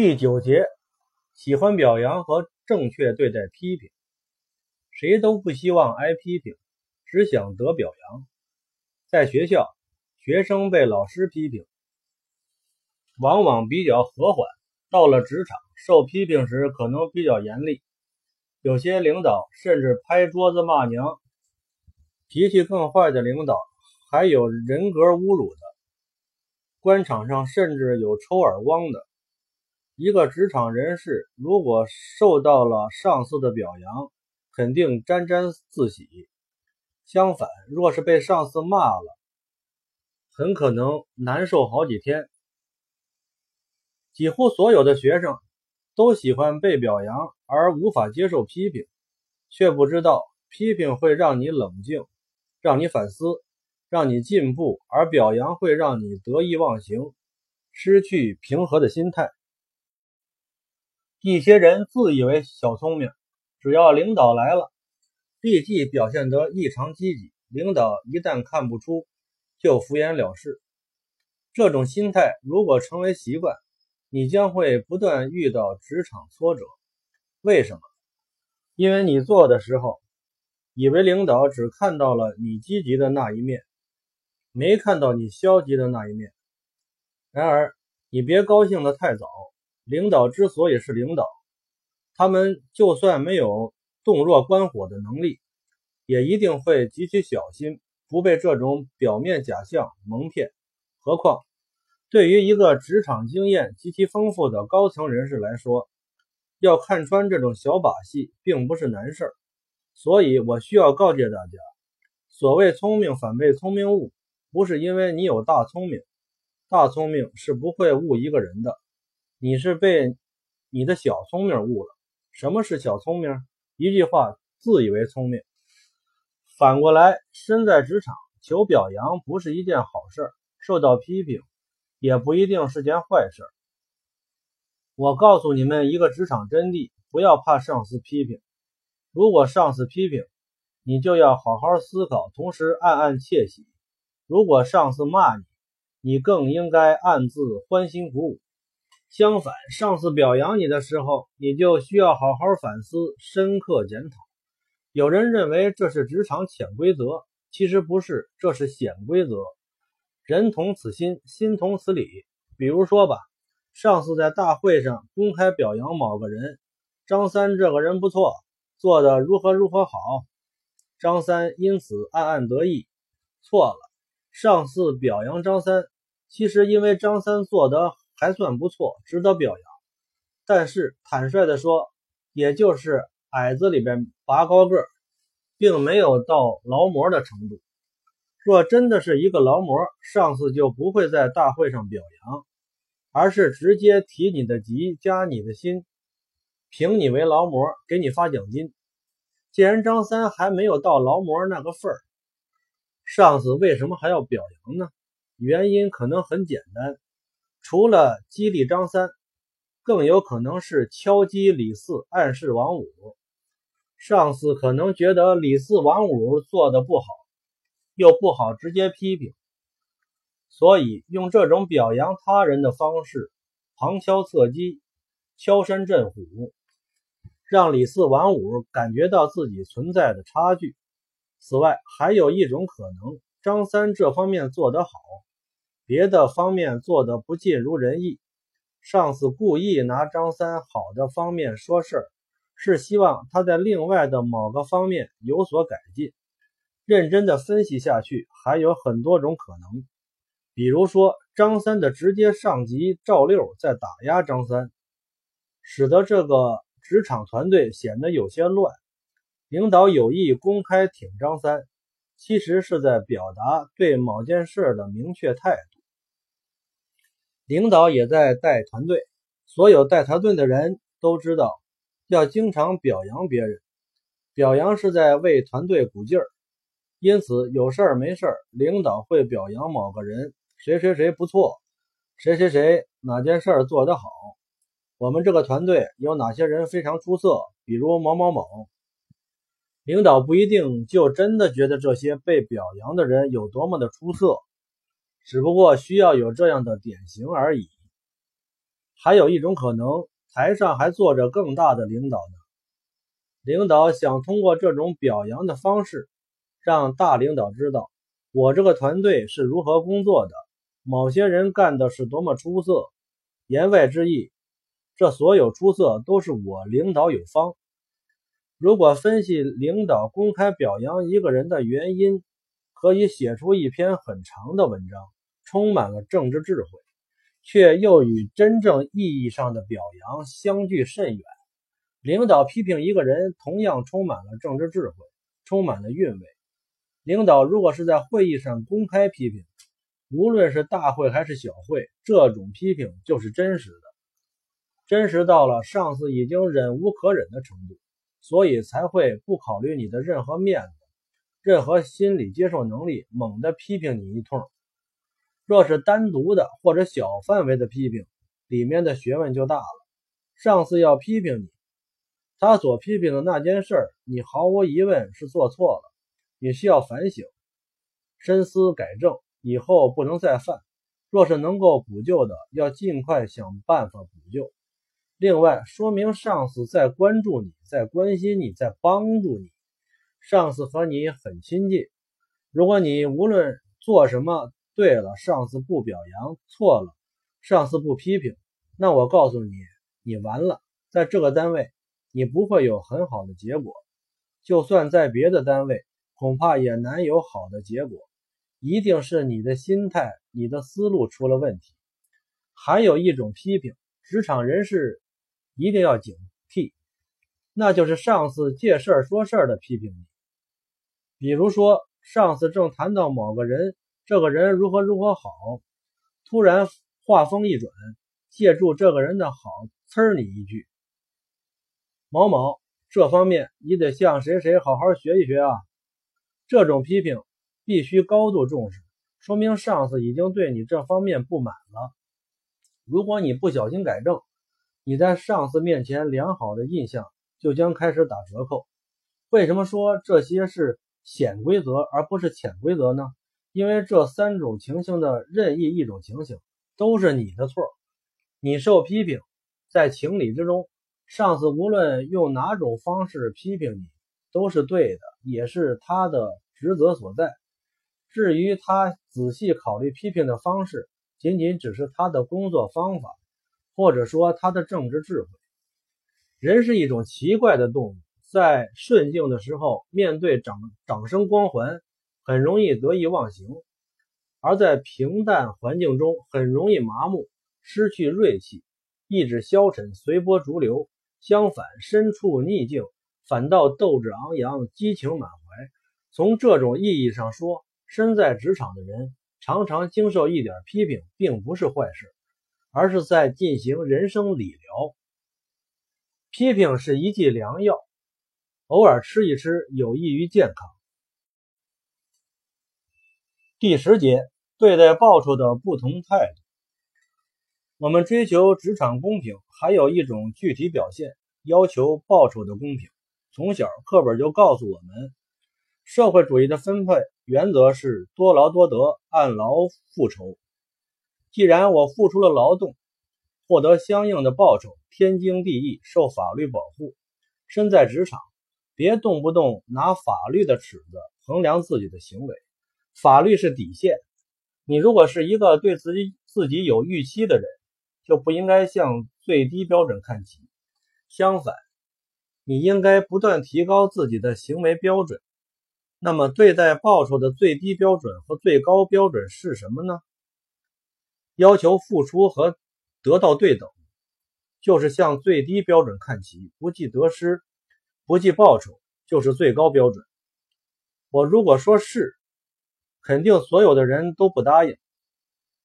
第九节，喜欢表扬和正确对待批评。谁都不希望挨批评，只想得表扬。在学校，学生被老师批评，往往比较和缓；到了职场，受批评时可能比较严厉。有些领导甚至拍桌子骂娘。脾气更坏的领导，还有人格侮辱的，官场上甚至有抽耳光的。一个职场人士如果受到了上司的表扬，肯定沾沾自喜；相反，若是被上司骂了，很可能难受好几天。几乎所有的学生都喜欢被表扬，而无法接受批评，却不知道批评会让你冷静，让你反思，让你进步，而表扬会让你得意忘形，失去平和的心态。一些人自以为小聪明，只要领导来了，立即表现得异常积极。领导一旦看不出，就敷衍了事。这种心态如果成为习惯，你将会不断遇到职场挫折。为什么？因为你做的时候，以为领导只看到了你积极的那一面，没看到你消极的那一面。然而，你别高兴得太早。领导之所以是领导，他们就算没有洞若观火的能力，也一定会极其小心，不被这种表面假象蒙骗。何况，对于一个职场经验极其丰富的高层人士来说，要看穿这种小把戏，并不是难事儿。所以我需要告诫大家：所谓聪明反被聪明误，不是因为你有大聪明，大聪明是不会误一个人的。你是被你的小聪明误了。什么是小聪明？一句话，自以为聪明。反过来，身在职场求表扬不是一件好事，受到批评也不一定是件坏事。我告诉你们一个职场真谛：不要怕上司批评。如果上司批评，你就要好好思考，同时暗暗窃喜；如果上司骂你，你更应该暗自欢欣鼓舞。相反，上司表扬你的时候，你就需要好好反思、深刻检讨。有人认为这是职场潜规则，其实不是，这是显规则。人同此心，心同此理。比如说吧，上司在大会上公开表扬某个人，张三这个人不错，做的如何如何好，张三因此暗暗得意。错了，上司表扬张三，其实因为张三做的。还算不错，值得表扬。但是坦率地说，也就是矮子里边拔高个，并没有到劳模的程度。若真的是一个劳模，上司就不会在大会上表扬，而是直接提你的级，加你的薪，评你为劳模，给你发奖金。既然张三还没有到劳模那个份儿，上司为什么还要表扬呢？原因可能很简单。除了激励张三，更有可能是敲击李四，暗示王五。上司可能觉得李四、王五做的不好，又不好直接批评，所以用这种表扬他人的方式，旁敲侧击、敲山震虎，让李四、王五感觉到自己存在的差距。此外，还有一种可能，张三这方面做得好。别的方面做的不尽如人意，上司故意拿张三好的方面说事儿，是希望他在另外的某个方面有所改进。认真的分析下去，还有很多种可能。比如说，张三的直接上级赵六在打压张三，使得这个职场团队显得有些乱。领导有意公开挺张三，其实是在表达对某件事的明确态度。领导也在带团队，所有带团队的人都知道，要经常表扬别人，表扬是在为团队鼓劲儿。因此，有事儿没事儿，领导会表扬某个人，谁谁谁不错，谁谁谁哪件事儿做得好。我们这个团队有哪些人非常出色，比如某某某。领导不一定就真的觉得这些被表扬的人有多么的出色。只不过需要有这样的典型而已。还有一种可能，台上还坐着更大的领导呢。领导想通过这种表扬的方式，让大领导知道我这个团队是如何工作的，某些人干的是多么出色。言外之意，这所有出色都是我领导有方。如果分析领导公开表扬一个人的原因，可以写出一篇很长的文章，充满了政治智慧。却又与真正意义上的表扬相距甚远。领导批评一个人，同样充满了政治智慧，充满了韵味。领导如果是在会议上公开批评，无论是大会还是小会，这种批评就是真实的，真实到了上司已经忍无可忍的程度，所以才会不考虑你的任何面子、任何心理接受能力，猛地批评你一通。若是单独的或者小范围的批评，里面的学问就大了。上司要批评你，他所批评的那件事，你毫无疑问是做错了，你需要反省、深思改正，以后不能再犯。若是能够补救的，要尽快想办法补救。另外，说明上司在关注你，在关心你，在帮助你。上司和你很亲近，如果你无论做什么，对了，上司不表扬，错了，上司不批评，那我告诉你，你完了，在这个单位，你不会有很好的结果，就算在别的单位，恐怕也难有好的结果，一定是你的心态、你的思路出了问题。还有一种批评，职场人士一定要警惕，那就是上司借事儿说事儿的批评你。比如说，上司正谈到某个人。这个人如何如何好，突然话锋一转，借助这个人的好，呲你一句：“某某，这方面你得向谁谁好好学一学啊！”这种批评必须高度重视，说明上司已经对你这方面不满了。如果你不小心改正，你在上司面前良好的印象就将开始打折扣。为什么说这些是显规则而不是潜规则呢？因为这三种情形的任意一种情形都是你的错，你受批评，在情理之中，上司无论用哪种方式批评你都是对的，也是他的职责所在。至于他仔细考虑批评的方式，仅仅只是他的工作方法，或者说他的政治智慧。人是一种奇怪的动物，在顺境的时候，面对掌掌声光环。很容易得意忘形，而在平淡环境中很容易麻木，失去锐气，意志消沉，随波逐流。相反，身处逆境，反倒斗志昂扬，激情满怀。从这种意义上说，身在职场的人常常经受一点批评，并不是坏事，而是在进行人生理疗。批评是一剂良药，偶尔吃一吃，有益于健康。第十节对待报酬的不同态度。我们追求职场公平，还有一种具体表现，要求报酬的公平。从小课本就告诉我们，社会主义的分配原则是多劳多得，按劳复酬。既然我付出了劳动，获得相应的报酬，天经地义，受法律保护。身在职场，别动不动拿法律的尺子衡量自己的行为。法律是底线，你如果是一个对自己自己有预期的人，就不应该向最低标准看齐。相反，你应该不断提高自己的行为标准。那么，对待报酬的最低标准和最高标准是什么呢？要求付出和得到对等，就是向最低标准看齐，不计得失，不计报酬，就是最高标准。我如果说是。肯定所有的人都不答应。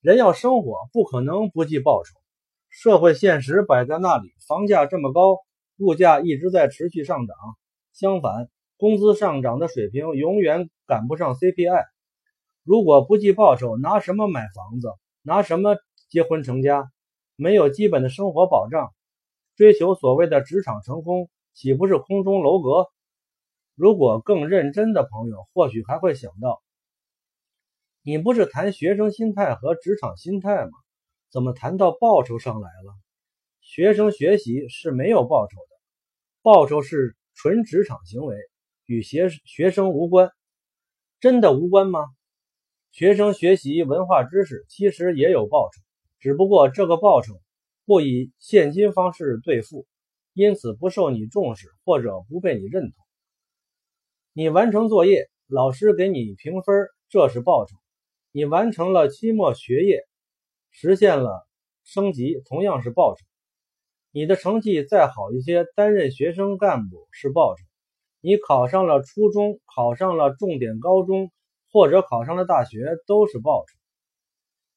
人要生活，不可能不计报酬。社会现实摆在那里，房价这么高，物价一直在持续上涨。相反，工资上涨的水平永远赶不上 CPI。如果不计报酬，拿什么买房子？拿什么结婚成家？没有基本的生活保障，追求所谓的职场成功，岂不是空中楼阁？如果更认真的朋友，或许还会想到。你不是谈学生心态和职场心态吗？怎么谈到报酬上来了？学生学习是没有报酬的，报酬是纯职场行为，与学学生无关。真的无关吗？学生学习文化知识其实也有报酬，只不过这个报酬不以现金方式兑付，因此不受你重视或者不被你认同。你完成作业，老师给你评分，这是报酬；你完成了期末学业，实现了升级，同样是报酬。你的成绩再好一些，担任学生干部是报酬。你考上了初中，考上了重点高中，或者考上了大学，都是报酬。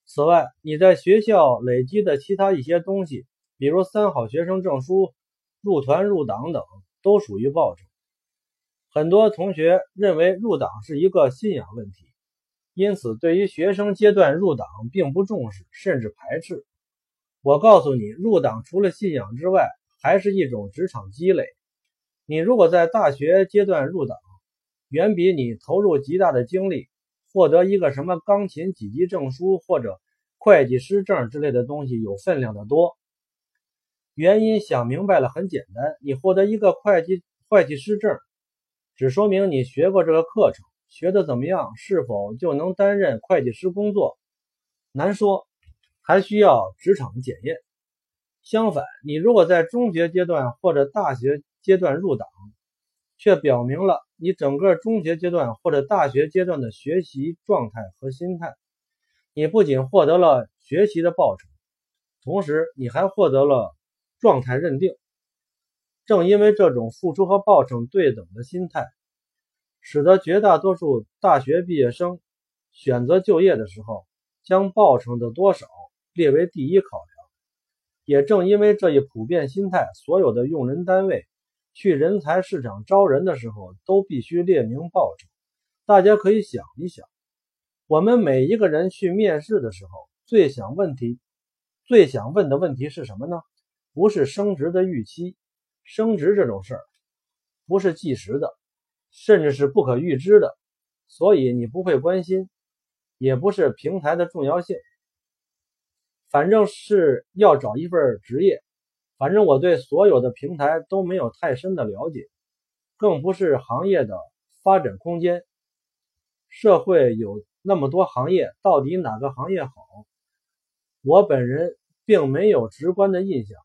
此外，你在学校累积的其他一些东西，比如三好学生证书、入团入党等，都属于报酬。很多同学认为入党是一个信仰问题，因此对于学生阶段入党并不重视，甚至排斥。我告诉你，入党除了信仰之外，还是一种职场积累。你如果在大学阶段入党，远比你投入极大的精力获得一个什么钢琴几级证书或者会计师证之类的东西有分量的多。原因想明白了，很简单，你获得一个会计会计师证，只说明你学过这个课程，学的怎么样，是否就能担任会计师工作，难说，还需要职场检验。相反，你如果在中学阶段或者大学，阶段入党，却表明了你整个中学阶段或者大学阶段的学习状态和心态。你不仅获得了学习的报酬，同时你还获得了状态认定。正因为这种付出和报酬对等的心态，使得绝大多数大学毕业生选择就业的时候，将报酬的多少列为第一考量。也正因为这一普遍心态，所有的用人单位。去人才市场招人的时候，都必须列明报酬。大家可以想一想，我们每一个人去面试的时候，最想问题、最想问的问题是什么呢？不是升职的预期，升职这种事儿不是计时的，甚至是不可预知的，所以你不会关心，也不是平台的重要性，反正是要找一份职业。反正我对所有的平台都没有太深的了解，更不是行业的发展空间。社会有那么多行业，到底哪个行业好？我本人并没有直观的印象。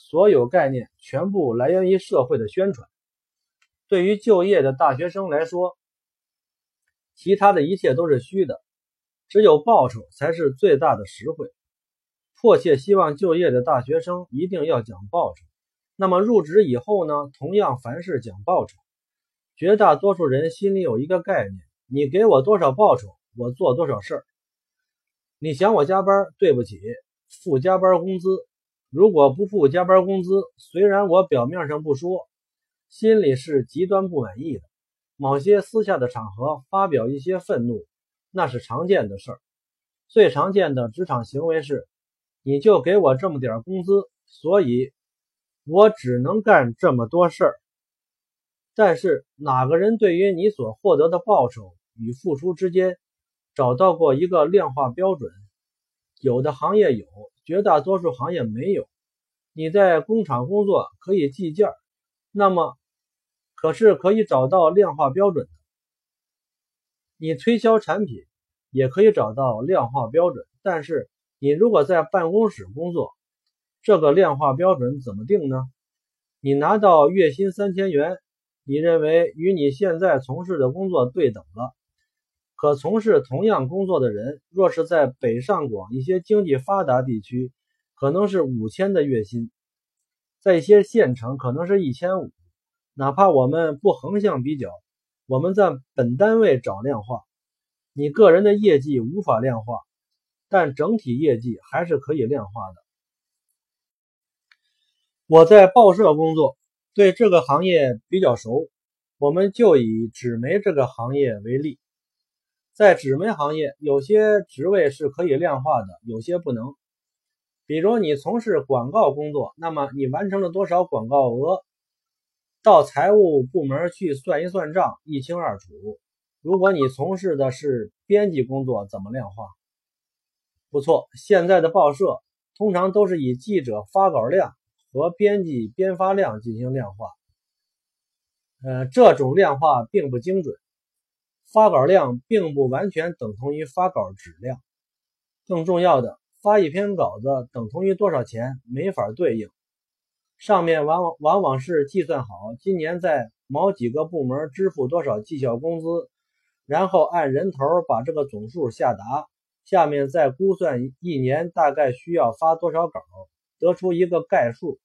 所有概念全部来源于社会的宣传。对于就业的大学生来说，其他的一切都是虚的，只有报酬才是最大的实惠。迫切希望就业的大学生一定要讲报酬。那么入职以后呢？同样，凡事讲报酬。绝大多数人心里有一个概念：你给我多少报酬，我做多少事儿。你想我加班，对不起，付加班工资。如果不付加班工资，虽然我表面上不说，心里是极端不满意的。某些私下的场合发表一些愤怒，那是常见的事儿。最常见的职场行为是。你就给我这么点工资，所以我只能干这么多事儿。但是哪个人对于你所获得的报酬与付出之间找到过一个量化标准？有的行业有，绝大多数行业没有。你在工厂工作可以计件，那么可是可以找到量化标准的。你推销产品也可以找到量化标准，但是。你如果在办公室工作，这个量化标准怎么定呢？你拿到月薪三千元，你认为与你现在从事的工作对等了。可从事同样工作的人，若是在北上广一些经济发达地区，可能是五千的月薪；在一些县城，可能是一千五。哪怕我们不横向比较，我们在本单位找量化，你个人的业绩无法量化。但整体业绩还是可以量化的。我在报社工作，对这个行业比较熟。我们就以纸媒这个行业为例，在纸媒行业，有些职位是可以量化的，有些不能。比如你从事广告工作，那么你完成了多少广告额，到财务部门去算一算账，一清二楚。如果你从事的是编辑工作，怎么量化？不错，现在的报社通常都是以记者发稿量和编辑编发量进行量化。呃，这种量化并不精准，发稿量并不完全等同于发稿质量。更重要的，发一篇稿子等同于多少钱，没法对应。上面往往往往是计算好今年在某几个部门支付多少绩效工资，然后按人头把这个总数下达，下面再估算一年大概需要发多少稿，得出一个概数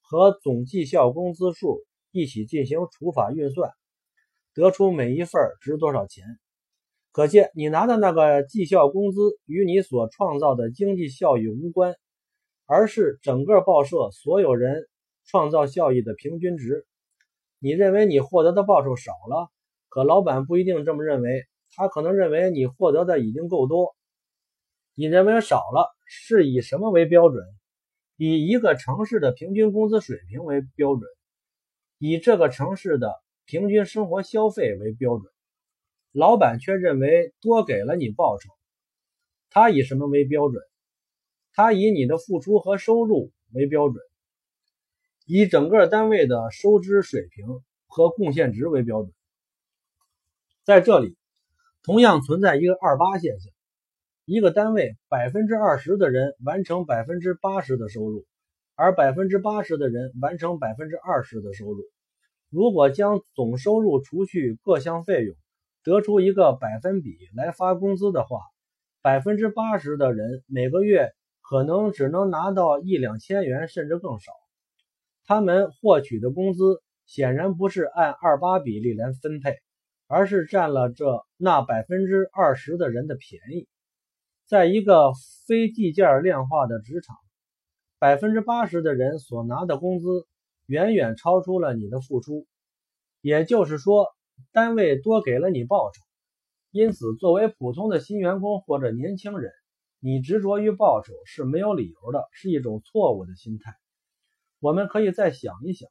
和总绩效工资数。一起进行除法运算，得出每一份值多少钱。可见，你拿的那个绩效工资与你所创造的经济效益无关，而是整个报社所有人创造效益的平均值。你认为你获得的报酬少了，可老板不一定这么认为，他可能认为你获得的已经够多。你认为少了，是以什么为标准？以一个城市的平均工资水平为标准。以这个城市的平均生活消费为标准，老板却认为多给了你报酬。他以什么为标准？他以你的付出和收入为标准，以整个单位的收支水平和贡献值为标准。在这里，同样存在一个二八现象：一个单位百分之二十的人完成百分之八十的收入。而百分之八十的人完成百分之二十的收入。如果将总收入除去各项费用，得出一个百分比来发工资的话，百分之八十的人每个月可能只能拿到一两千元，甚至更少。他们获取的工资显然不是按二八比例来分配，而是占了这那百分之二十的人的便宜。在一个非计件量化的职场。百分之八十的人所拿的工资远远超出了你的付出，也就是说，单位多给了你报酬。因此，作为普通的新员工或者年轻人，你执着于报酬是没有理由的，是一种错误的心态。我们可以再想一想，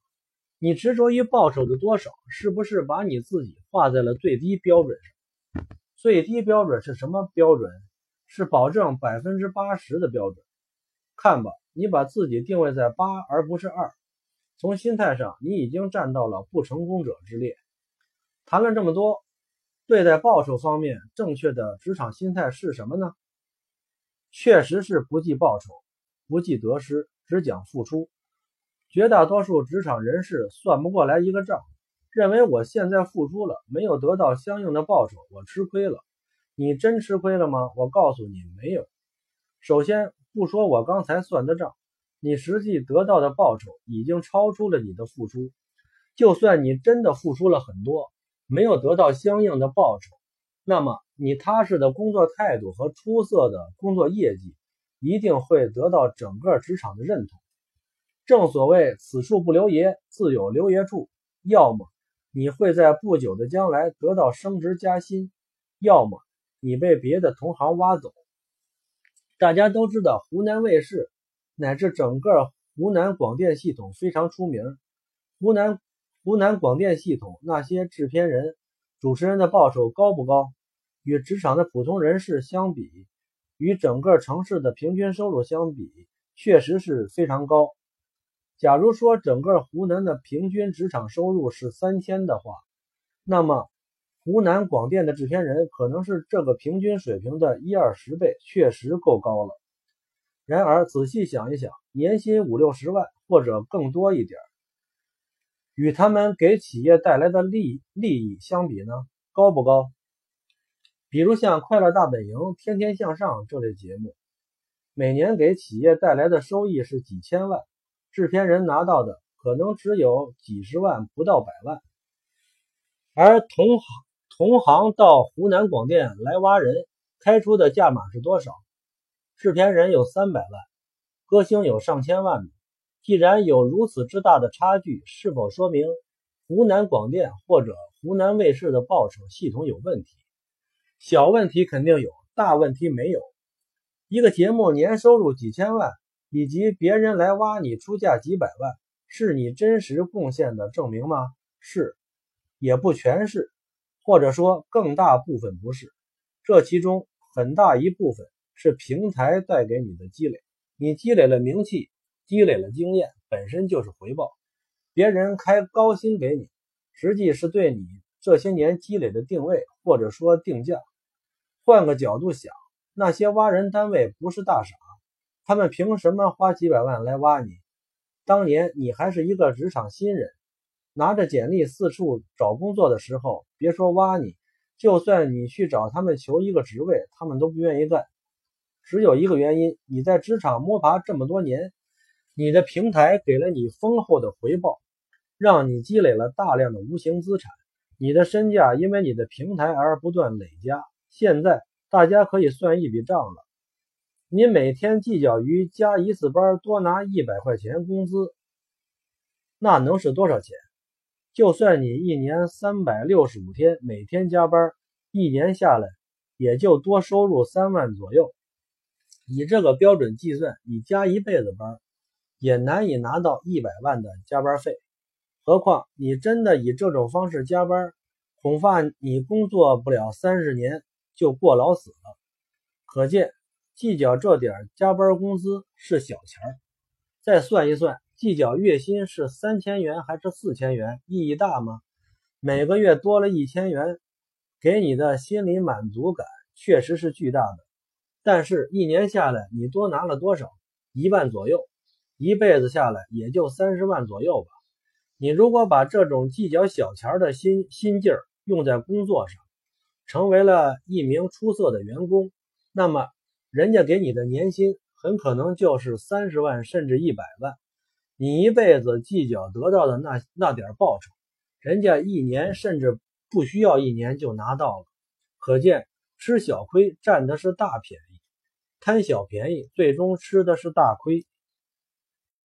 你执着于报酬的多少，是不是把你自己画在了最低标准上？最低标准是什么标准？是保证百分之八十的标准。看吧。你把自己定位在八而不是二，从心态上，你已经站到了不成功者之列。谈了这么多，对待报酬方面，正确的职场心态是什么呢？确实是不计报酬，不计得失，只讲付出。绝大多数职场人士算不过来一个账，认为我现在付出了，没有得到相应的报酬，我吃亏了。你真吃亏了吗？我告诉你，没有。首先。不说我刚才算的账，你实际得到的报酬已经超出了你的付出。就算你真的付出了很多，没有得到相应的报酬，那么你踏实的工作态度和出色的工作业绩，一定会得到整个职场的认同。正所谓此处不留爷，自有留爷处。要么你会在不久的将来得到升职加薪，要么你被别的同行挖走。大家都知道，湖南卫视乃至整个湖南广电系统非常出名。湖南湖南广电系统那些制片人、主持人的报酬高不高？与职场的普通人士相比，与整个城市的平均收入相比，确实是非常高。假如说整个湖南的平均职场收入是三千的话，那么。湖南广电的制片人可能是这个平均水平的一二十倍，确实够高了。然而仔细想一想，年薪五六十万或者更多一点，与他们给企业带来的利利益相比呢，高不高？比如像《快乐大本营》《天天向上》这类节目，每年给企业带来的收益是几千万，制片人拿到的可能只有几十万，不到百万，而同行。同行到湖南广电来挖人，开出的价码是多少？制片人有三百万，歌星有上千万。既然有如此之大的差距，是否说明湖南广电或者湖南卫视的报酬系统有问题？小问题肯定有，大问题没有。一个节目年收入几千万，以及别人来挖你出价几百万，是你真实贡献的证明吗？是，也不全是。或者说，更大部分不是，这其中很大一部分是平台带给你的积累。你积累了名气，积累了经验，本身就是回报。别人开高薪给你，实际是对你这些年积累的定位，或者说定价。换个角度想，那些挖人单位不是大傻，他们凭什么花几百万来挖你？当年你还是一个职场新人，拿着简历四处找工作的时候，别说挖你，就算你去找他们求一个职位，他们都不愿意干。只有一个原因，你在职场摸爬这么多年，你的平台给了你丰厚的回报，让你积累了大量的无形资产，你的身价因为你的平台而不断累加。现在大家可以算一笔账了，你每天计较于加一次班多拿一百块钱工资，那能是多少钱？就算你一年三百六十五天每天加班，一年下来也就多收入三万左右。以这个标准计算，你加一辈子班，也难以拿到一百万的加班费。何况你真的以这种方式加班，恐怕你工作不了三十年就过劳死了。可见，计较这点加班工资是小钱儿。再算一算，计较月薪是三千元还是四千元，意义大吗？每个月多了一千元，给你的心理满足感确实是巨大的。但是，一年下来，你多拿了多少？一万左右。一辈子下来，也就三十万左右吧。你如果把这种计较小钱的心心劲儿用在工作上，成为了一名出色的员工，那么人家给你的年薪很可能就是三十万甚至一百万。你一辈子计较得到的那那点报酬，人家一年甚至不需要一年就拿到了。可见，吃小亏占的是大便宜。贪小便宜，最终吃的是大亏。